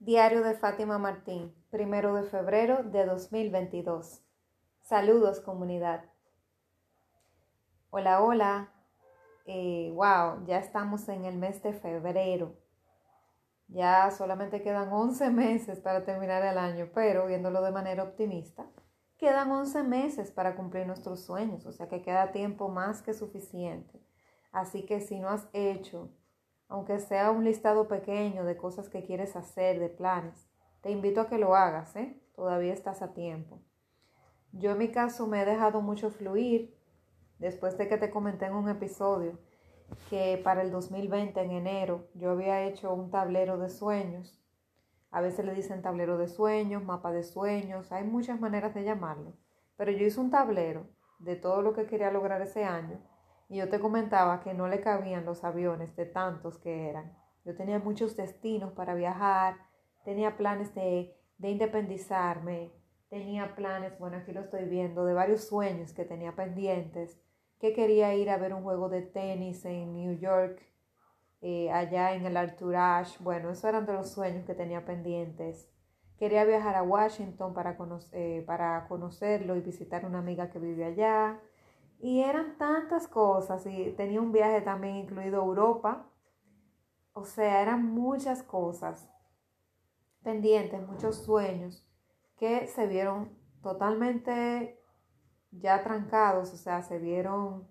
Diario de Fátima Martín, primero de febrero de 2022. Saludos comunidad. Hola, hola. Eh, wow, ya estamos en el mes de febrero. Ya solamente quedan 11 meses para terminar el año, pero viéndolo de manera optimista, quedan 11 meses para cumplir nuestros sueños, o sea que queda tiempo más que suficiente. Así que si no has hecho aunque sea un listado pequeño de cosas que quieres hacer, de planes. Te invito a que lo hagas, ¿eh? Todavía estás a tiempo. Yo en mi caso me he dejado mucho fluir después de que te comenté en un episodio que para el 2020 en enero yo había hecho un tablero de sueños. A veces le dicen tablero de sueños, mapa de sueños, hay muchas maneras de llamarlo. Pero yo hice un tablero de todo lo que quería lograr ese año y yo te comentaba que no le cabían los aviones de tantos que eran. Yo tenía muchos destinos para viajar, tenía planes de, de independizarme, tenía planes, bueno, aquí lo estoy viendo, de varios sueños que tenía pendientes, que quería ir a ver un juego de tenis en New York, eh, allá en el Arturage, bueno, esos eran de los sueños que tenía pendientes. Quería viajar a Washington para, eh, para conocerlo y visitar una amiga que vive allá. Y eran tantas cosas y tenía un viaje también incluido a Europa. O sea, eran muchas cosas pendientes, muchos sueños que se vieron totalmente ya trancados, o sea, se vieron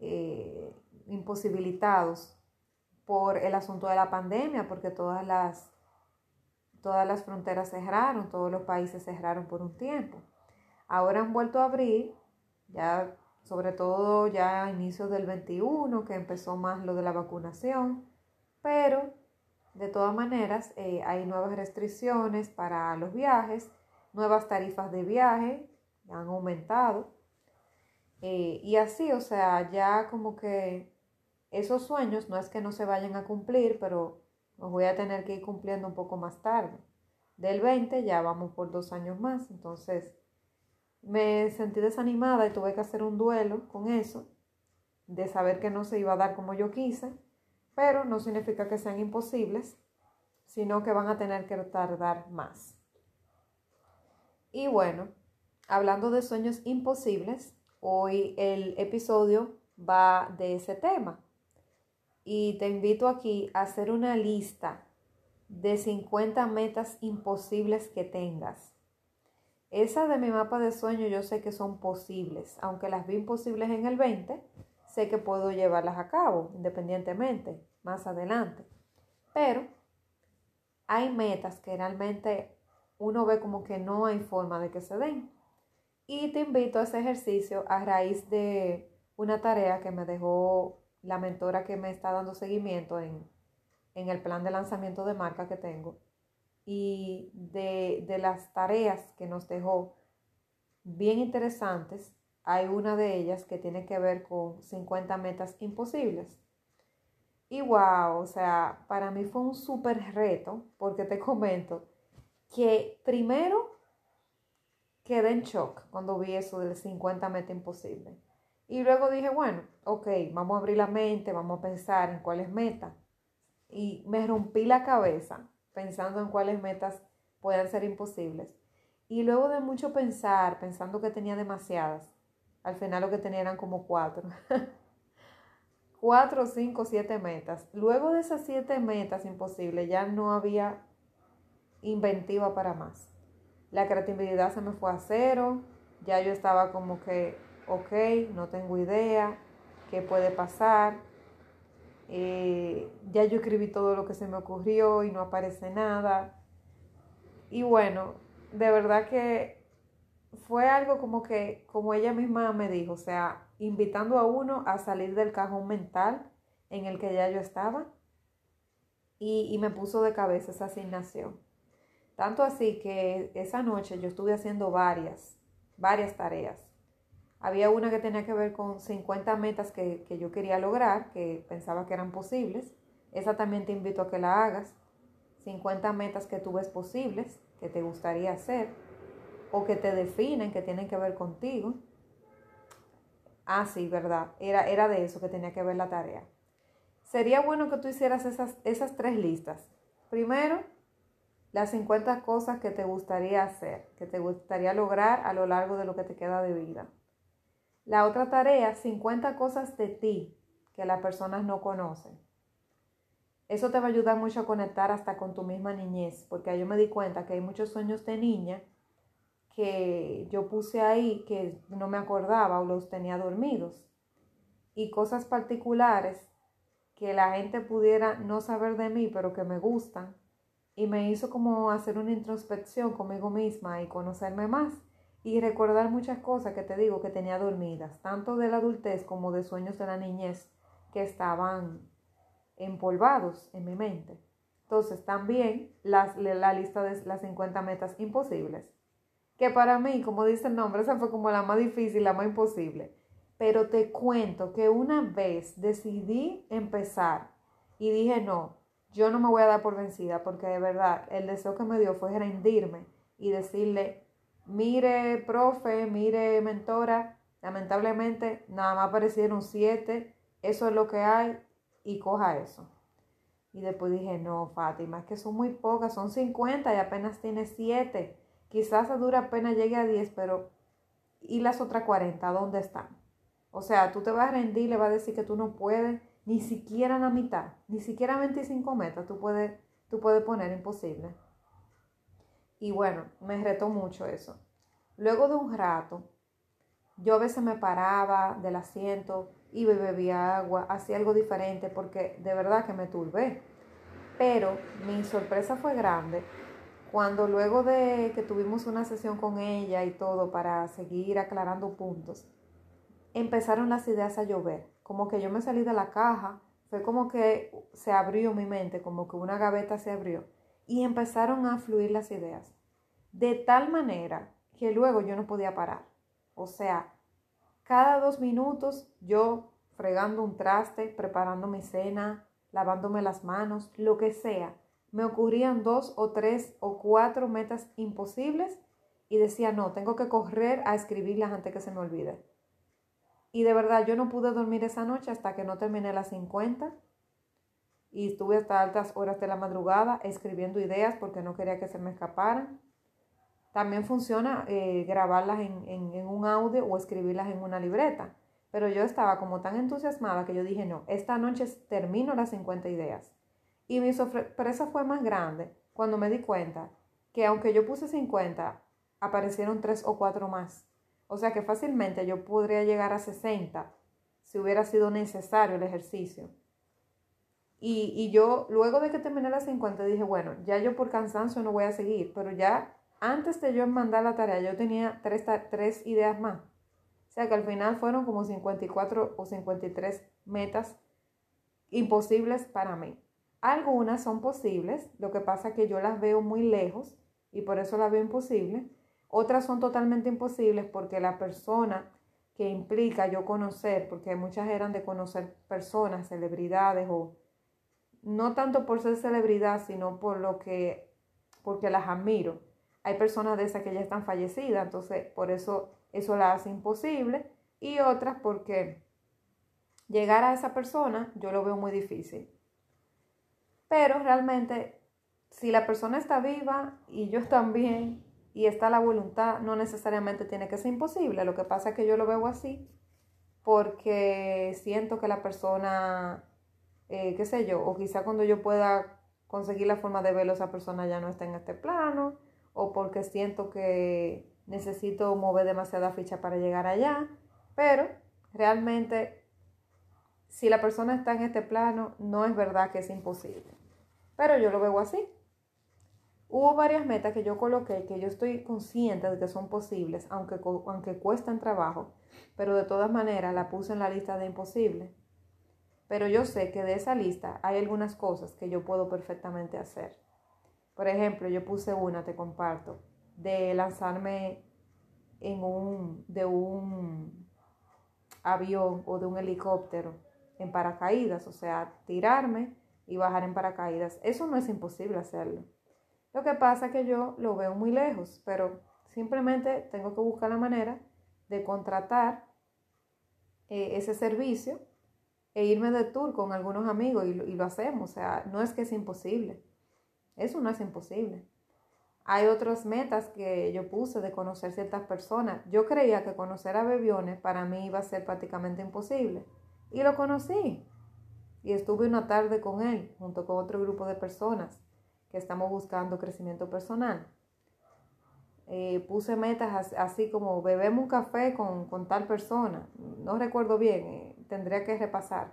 eh, imposibilitados por el asunto de la pandemia, porque todas las, todas las fronteras cerraron, todos los países cerraron por un tiempo. Ahora han vuelto a abrir, ya sobre todo ya a inicios del 21, que empezó más lo de la vacunación, pero de todas maneras eh, hay nuevas restricciones para los viajes, nuevas tarifas de viaje han aumentado. Eh, y así, o sea, ya como que esos sueños no es que no se vayan a cumplir, pero los voy a tener que ir cumpliendo un poco más tarde. Del 20 ya vamos por dos años más, entonces me sentí desanimada y tuve que hacer un duelo con eso, de saber que no se iba a dar como yo quise, pero no significa que sean imposibles, sino que van a tener que tardar más. Y bueno, hablando de sueños imposibles, hoy el episodio va de ese tema. Y te invito aquí a hacer una lista de 50 metas imposibles que tengas esas de mi mapa de sueño yo sé que son posibles, aunque las vi imposibles en el 20, sé que puedo llevarlas a cabo independientemente más adelante. Pero hay metas que realmente uno ve como que no hay forma de que se den. Y te invito a ese ejercicio a raíz de una tarea que me dejó la mentora que me está dando seguimiento en, en el plan de lanzamiento de marca que tengo y de, de las tareas que nos dejó bien interesantes, hay una de ellas que tiene que ver con 50 metas imposibles. Y wow, o sea, para mí fue un súper reto, porque te comento que primero quedé en shock cuando vi eso del 50 metas imposibles. Y luego dije, bueno, ok, vamos a abrir la mente, vamos a pensar en cuáles metas. Y me rompí la cabeza pensando en cuáles metas puedan ser imposibles. Y luego de mucho pensar, pensando que tenía demasiadas, al final lo que tenía eran como cuatro. cuatro, cinco, siete metas. Luego de esas siete metas imposibles ya no había inventiva para más. La creatividad se me fue a cero, ya yo estaba como que, ok, no tengo idea, qué puede pasar, eh, ya yo escribí todo lo que se me ocurrió y no aparece nada. Y bueno, de verdad que fue algo como que, como ella misma me dijo, o sea, invitando a uno a salir del cajón mental en el que ya yo estaba y, y me puso de cabeza esa asignación. Tanto así que esa noche yo estuve haciendo varias, varias tareas había una que tenía que ver con 50 metas que, yo quería lograr, que pensaba que eran posibles. Esa también te invito a que la hagas. 50 metas que tú ves posibles, que te gustaría hacer, o que te definen, que tienen que ver contigo. Ah, sí, verdad. Era, era de eso que tenía que ver la tarea. Sería bueno que tú hicieras esas, esas tres listas. Primero, las 50 cosas que te gustaría hacer, que te gustaría lograr a lo largo de lo que te queda de vida. La otra tarea, 50 cosas de ti que las personas no conocen. Eso te va a ayudar mucho a conectar hasta con tu misma niñez, porque yo me di cuenta que hay muchos sueños de niña que yo puse ahí que no me acordaba o los tenía dormidos. Y cosas particulares que la gente pudiera no saber de mí, pero que me gustan. Y me hizo como hacer una introspección conmigo misma y conocerme más y recordar muchas cosas que te digo que tenía dormidas, tanto de la adultez como de sueños de la niñez que estaban empolvados en mi mente. Entonces también las, la lista de las 50 metas imposibles, que para mí, como dice el nombre, esa fue como la más difícil, la más imposible. Pero te cuento que una vez decidí empezar y dije, no, yo no me voy a dar por vencida porque de verdad el deseo que me dio fue rendirme y decirle, mire, profe, mire, mentora, lamentablemente nada más aparecieron siete, eso es lo que hay y coja eso. Y después dije, no, Fátima, es que son muy pocas, son 50 y apenas tiene siete. Quizás a dura pena llegue a 10, pero ¿y las otras 40 dónde están? O sea, tú te vas a rendir, le vas a decir que tú no puedes ni siquiera la mitad, ni siquiera 25 metros tú puedes, tú puedes poner imposible. Y bueno, me retó mucho eso. Luego de un rato, yo a veces me paraba del asiento y bebía agua, hacía algo diferente porque de verdad que me turbé. Pero mi sorpresa fue grande cuando luego de que tuvimos una sesión con ella y todo para seguir aclarando puntos, empezaron las ideas a llover. Como que yo me salí de la caja, fue como que se abrió mi mente, como que una gaveta se abrió y empezaron a fluir las ideas. De tal manera que luego yo no podía parar. O sea, cada dos minutos yo fregando un traste, preparando mi cena, lavándome las manos, lo que sea, me ocurrían dos o tres o cuatro metas imposibles y decía, no, tengo que correr a escribirlas antes que se me olvide. Y de verdad, yo no pude dormir esa noche hasta que no terminé las 50 y estuve hasta altas horas de la madrugada escribiendo ideas porque no quería que se me escaparan. También funciona eh, grabarlas en, en un audio o escribirlas en una libreta. Pero yo estaba como tan entusiasmada que yo dije, no, esta noche termino las 50 ideas. Y mi sorpresa fue más grande cuando me di cuenta que aunque yo puse 50, aparecieron tres o cuatro más. O sea que fácilmente yo podría llegar a 60 si hubiera sido necesario el ejercicio. Y, y, yo, luego de que terminé las 50, dije, bueno, ya yo por cansancio no voy a seguir, pero ya antes de yo mandar la tarea, yo tenía tres, tres ideas más. O sea que al final fueron como 54 o 53 metas imposibles para mí. Algunas son posibles, lo que pasa que yo las veo muy lejos y por eso las veo imposibles. Otras son totalmente imposibles porque la persona que implica yo conocer, porque muchas eran de conocer personas, celebridades o no tanto por ser celebridad, sino por lo que, porque las admiro. Hay personas de esas que ya están fallecidas, entonces por eso eso la hace imposible. Y otras porque llegar a esa persona yo lo veo muy difícil. Pero realmente, si la persona está viva y yo también, y está la voluntad, no necesariamente tiene que ser imposible. Lo que pasa es que yo lo veo así porque siento que la persona, eh, qué sé yo, o quizá cuando yo pueda conseguir la forma de verlo, esa persona ya no está en este plano, o porque siento que necesito mover demasiada ficha para llegar allá, pero realmente si la persona está en este plano, no es verdad que es imposible. Pero yo lo veo así. Hubo varias metas que yo coloqué que yo estoy consciente de que son posibles, aunque, aunque cuestan trabajo, pero de todas maneras la puse en la lista de imposibles. Pero yo sé que de esa lista hay algunas cosas que yo puedo perfectamente hacer. Por ejemplo, yo puse una, te comparto, de lanzarme en un, de un avión o de un helicóptero en paracaídas, o sea, tirarme y bajar en paracaídas. Eso no es imposible hacerlo. Lo que pasa es que yo lo veo muy lejos, pero simplemente tengo que buscar la manera de contratar eh, ese servicio e irme de tour con algunos amigos y, lo hacemos. O sea, no es que es imposible. Eso no es imposible. Hay otras metas que yo puse de conocer ciertas personas. Yo creía que conocer a Bebiones para mí iba a ser prácticamente imposible. Y lo conocí. Y estuve una tarde con él, junto con otro grupo de personas que estamos buscando crecimiento personal. Eh, puse metas así como bebemos un café con, tal persona. No recuerdo bien, eh, tendría que repasar.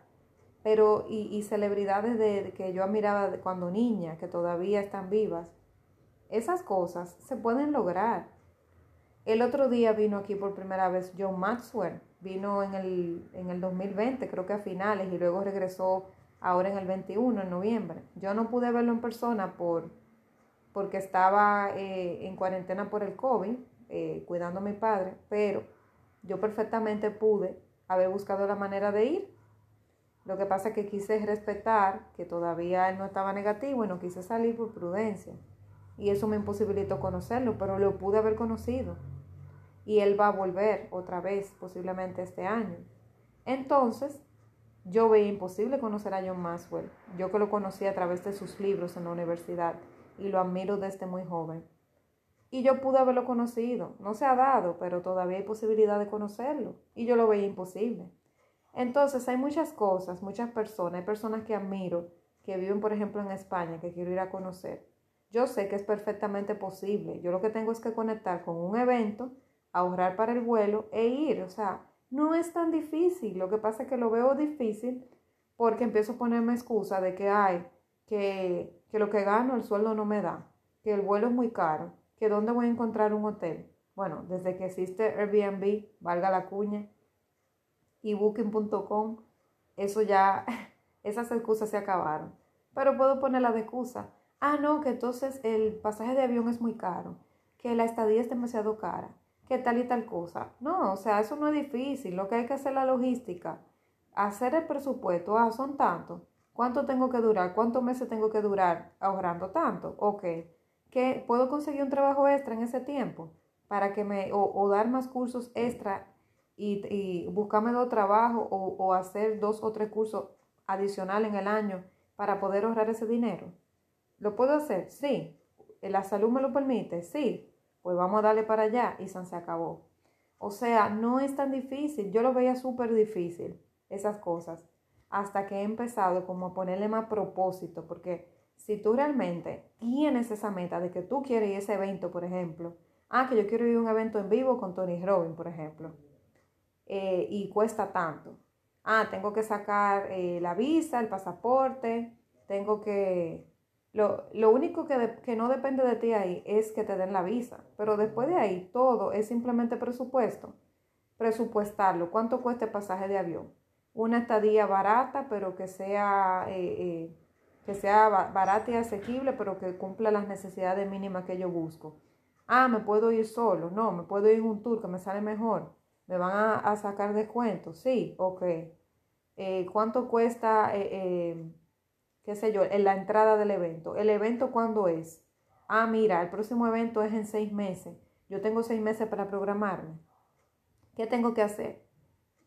Pero, y, celebridades de, que yo admiraba cuando niña, que todavía están vivas esas cosas se pueden lograr. El otro día vino aquí por primera vez John Maxwell. Vino en el, en el 2020, creo que a finales, y luego regresó ahora en el 21, en noviembre. Yo no pude verlo en persona por, porque estaba eh, en cuarentena por el COVID, eh, cuidando a mi padre, pero yo perfectamente pude haber buscado la manera de ir. Lo que pasa es que quise respetar que todavía él no estaba negativo y no quise salir por prudencia y eso me imposibilitó conocerlo, pero lo pude haber conocido. Y él va a volver otra vez, posiblemente este año. Entonces, yo veía imposible conocer a John Maxwell. Yo que lo conocí a través de sus libros en la universidad y lo admiro desde muy joven. Y yo pude haberlo conocido. No se ha dado, pero todavía hay posibilidad de conocerlo. Y yo lo veía imposible. Entonces, hay muchas cosas, muchas personas. Hay personas que admiro, que viven, por ejemplo, en España, que quiero ir a conocer yo sé que es perfectamente posible. Yo lo que tengo es que conectar con un evento, ahorrar para el vuelo e ir. O sea, no es tan difícil. Lo que pasa es que lo veo difícil porque empiezo a ponerme excusa de que hay, que, que lo que gano el sueldo no me da, que el vuelo es muy caro, dónde voy a encontrar un hotel. Bueno, desde que existe Airbnb, valga la cuña, y booking.com, eso ya, esas excusas se acabaron. Pero puedo ponerla de excusa ah, no, que entonces el pasaje de avión es muy caro, que la estadía es demasiado cara, que tal y tal cosa. No, o sea, eso no es difícil, lo que hay que hacer es la logística, hacer el presupuesto, ah, son tantos, ¿cuánto tengo que durar? ¿Cuántos meses tengo que durar ahorrando tanto? Ok, que puedo conseguir un trabajo extra en ese tiempo para que me, o, dar más cursos extra y, y buscarme dos trabajos o, o hacer dos o tres cursos adicionales en el año para poder ahorrar ese dinero. ¿Lo puedo hacer? Sí. ¿La salud me lo permite? Sí. Pues vamos a darle para allá y se acabó. O sea, no es tan difícil. Yo lo veía súper difícil, esas cosas, hasta que he empezado como a ponerle más propósito, porque si tú realmente tienes esa meta de que tú quieres ir a ese evento, por ejemplo, ah, que yo quiero ir a un evento en vivo con Tony Robbins, por ejemplo, eh, y cuesta tanto. Ah, tengo que sacar eh, la visa, el pasaporte, tengo que lo, único que, que, no depende de ti ahí es que te den la visa, pero después de ahí todo es simplemente presupuesto. Presupuestarlo, cuánto cuesta el pasaje de avión. Una estadía barata, pero que sea, eh, que sea barata y asequible, pero que cumpla las necesidades mínimas que yo busco. Ah, me puedo ir solo, no, me puedo ir en un tour que me sale mejor. ¿Me van a, sacar descuento? Sí, ok. Eh, ¿Cuánto cuesta? qué sé yo, en la entrada del evento. ¿El evento cuándo es? Ah, mira, el próximo evento es en seis meses. Yo tengo seis meses para programarme. ¿Qué tengo que hacer?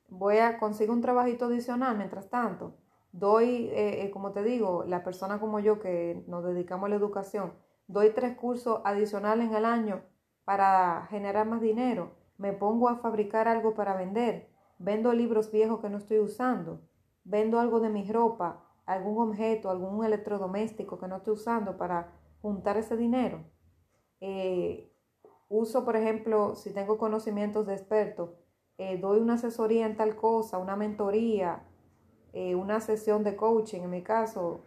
Voy a conseguir un trabajito adicional mientras tanto. Doy, eh, eh, como te digo, la persona como yo que nos dedicamos a la educación, doy tres cursos adicionales en el año para generar más dinero. Me pongo a fabricar algo para vender. Vendo libros viejos que no estoy usando. Vendo algo de mi ropa algún objeto, algún electrodoméstico que no esté usando para juntar ese dinero. Eh, uso, por ejemplo, si tengo conocimientos de experto, doy una asesoría en tal cosa, una mentoría, eh, una sesión de coaching, en mi caso,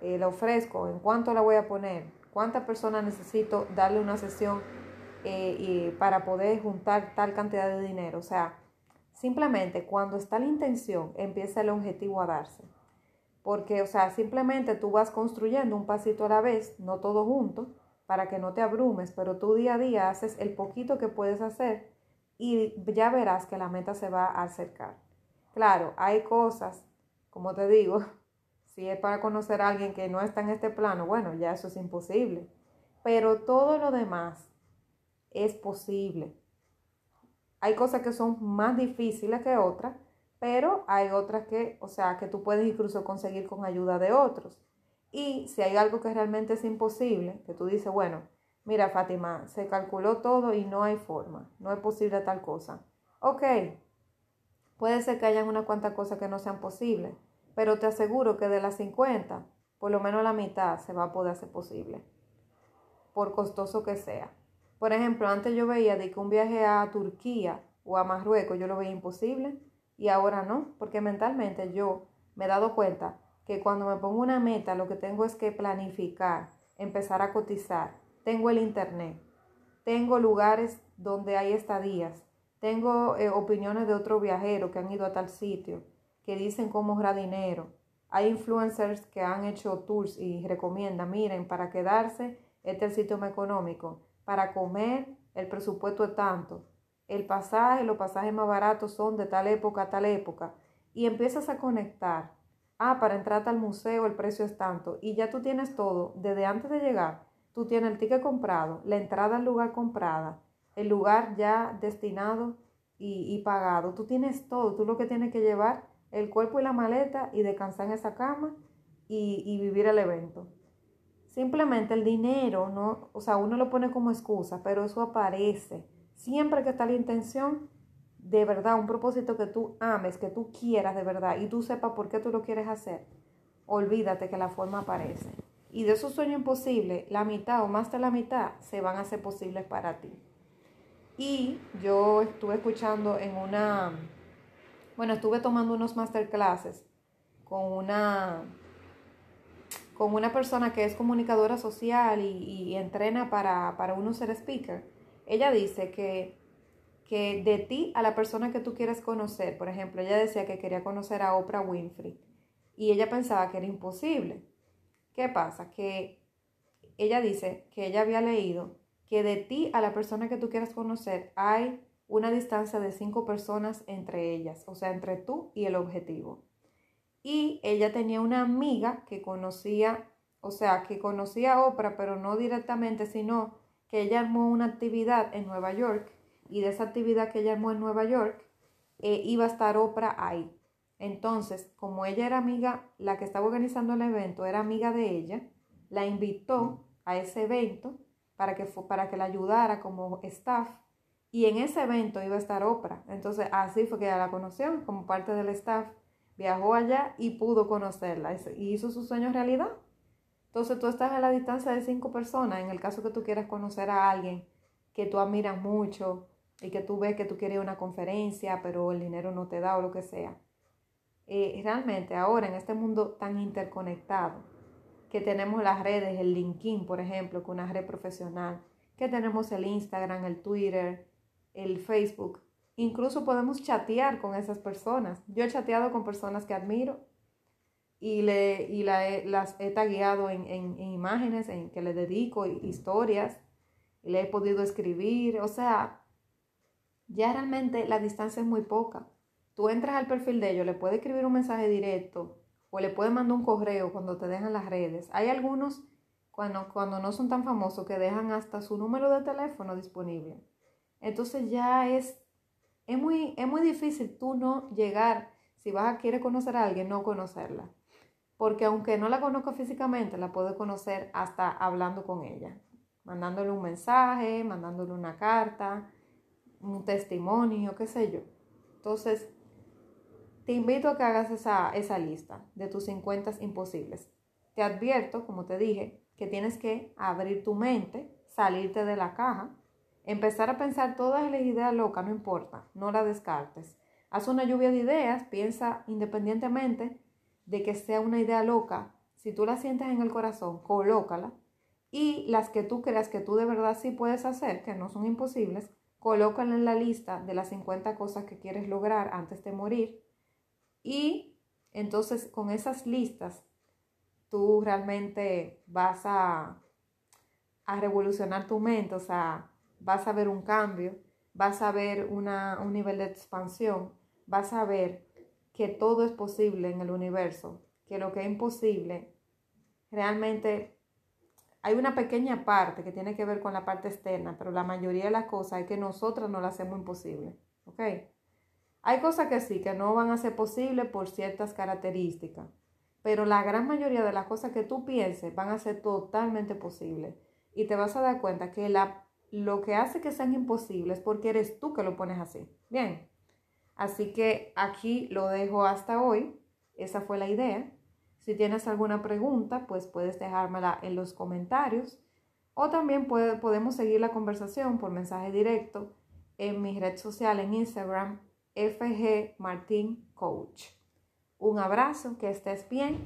la ofrezco, en cuánto la voy a poner, cuántas personas necesito darle una sesión y para poder juntar tal cantidad de dinero. O sea, simplemente cuando está la intención, empieza el objetivo a darse. Porque, o sea, simplemente tú vas construyendo un pasito a la vez, no todo junto, para que no te abrumes, pero tú día a día haces el poquito que puedes hacer y ya verás que la meta se va a acercar. Claro, hay cosas, como te digo, si es para conocer a alguien que no está en este plano, bueno, ya eso es imposible. Pero todo lo demás es posible. Hay cosas que son más difíciles que otras, pero hay otras que, o sea, que tú puedes incluso conseguir con ayuda de otros. Y si hay algo que realmente es imposible, que tú dices, bueno, mira Fátima, se calculó todo y no hay forma, no es posible tal cosa. Ok, puede ser que hayan unas cuantas cosas que no sean posibles, pero te aseguro que de las 50, por lo menos la mitad se va a poder hacer posible, por costoso que sea. Por ejemplo, antes yo veía de que un viaje a Turquía o a Marruecos yo lo veía imposible y ahora no, porque mentalmente yo me he dado cuenta que cuando me pongo una meta lo que tengo es que planificar, empezar a cotizar. Tengo el internet, tengo lugares donde hay estadías, tengo eh, opiniones de otros viajeros que han ido a tal sitio, que dicen cómo ahorrar dinero. Hay influencers que han hecho tours y recomiendan, miren, para quedarse, este es el sitio más económico. Para comer, el presupuesto es tanto el pasaje, los pasajes más baratos son de tal época a tal época, y empiezas a conectar. Ah, para entrar al museo el precio es tanto, y ya tú tienes todo, desde antes de llegar, tú tienes el ticket comprado, la entrada al lugar comprada, el lugar ya destinado y, pagado, tú tienes todo, tú lo que tienes que llevar, el cuerpo y la maleta y descansar en esa cama y, y vivir el evento. Simplemente el dinero, no, o sea, uno lo pone como excusa, pero eso aparece Siempre que está la intención, de verdad, un propósito que tú ames, que tú quieras de verdad y tú sepas por qué tú lo quieres hacer, olvídate que la forma aparece. Y de esos sueños imposibles, la mitad o más de la mitad se van a hacer posibles para ti. Y yo estuve escuchando en una, bueno, estuve tomando unos masterclasses con una, con una persona que es comunicadora social y, entrena para, para uno ser speaker ella dice que, que de ti a la persona que tú quieres conocer, por ejemplo, ella decía que quería conocer a Oprah Winfrey y ella pensaba que era imposible. ¿Qué pasa? Que ella dice que ella había leído que de ti a la persona que tú quieras conocer hay una distancia de cinco personas entre ellas, o sea, entre tú y el objetivo. Y ella tenía una amiga que conocía, o sea, que conocía a Oprah, pero no directamente, sino que ella armó una actividad en Nueva York y de esa actividad que ella armó en Nueva York eh, iba a estar Oprah ahí. Entonces, como ella era amiga, la que estaba organizando el evento era amiga de ella, la invitó a ese evento para que, para que la ayudara como staff y en ese evento iba a estar Oprah. Entonces, así fue que ella la conoció como parte del staff, viajó allá y pudo conocerla y hizo su sueño realidad. Entonces tú estás a la distancia de cinco personas en el caso que tú quieras conocer a alguien que tú admiras mucho y que tú ves que tú quieres una conferencia, pero el dinero no te da o lo que sea. Eh, realmente ahora en este mundo tan interconectado, que tenemos las redes, el LinkedIn, por ejemplo, que una red profesional, que tenemos el Instagram, el Twitter, el Facebook, incluso podemos chatear con esas personas. Yo he chateado con personas que admiro y, le, y las he tagueado en, en, imágenes en que le dedico historias y le he podido escribir. O sea, ya realmente la distancia es muy poca. Tú entras al perfil de ellos, le puedes escribir un mensaje directo o le puedes mandar un correo cuando te dejan las redes. Hay algunos cuando, cuando no son tan famosos que dejan hasta su número de teléfono disponible. Entonces ya es, es, muy, es muy difícil tú no llegar, si vas a querer conocer a alguien, no conocerla porque aunque no la conozco físicamente, la puedo conocer hasta hablando con ella, mandándole un mensaje, mandándole una carta, un testimonio, qué sé yo. Entonces, te invito a que hagas esa, esa lista de tus 50 imposibles. Te advierto, como te dije, que tienes que abrir tu mente, salirte de la caja, empezar a pensar todas las ideas locas, no importa, no las descartes. Haz una lluvia de ideas, piensa independientemente de que sea una idea loca, si tú la sientes en el corazón, colócala. Y las que tú creas que tú de verdad sí puedes hacer, que no son imposibles, colócala en la lista de las 50 cosas que quieres lograr antes de morir. Y entonces con esas listas, tú realmente vas a, a revolucionar tu mente, o sea, vas a ver un cambio, vas a ver una, un nivel de expansión, vas a ver que todo es posible en el universo, que lo que es imposible realmente hay una pequeña parte que tiene que ver con la parte externa, pero la mayoría de las cosas es que nosotras no las hacemos imposible, ¿ok? Hay cosas que sí, que no van a ser posibles por ciertas características, pero la gran mayoría de las cosas que tú pienses van a ser totalmente posibles. y te vas a dar cuenta que la, lo que hace que sean imposibles es porque eres tú que lo pones así. Bien, así que aquí lo dejo hasta hoy. Esa fue la idea. Si tienes alguna pregunta, pues puedes dejármela en los comentarios o también podemos seguir la conversación por mensaje directo en mi red social en Instagram, FG Martín Coach. Un abrazo, que estés bien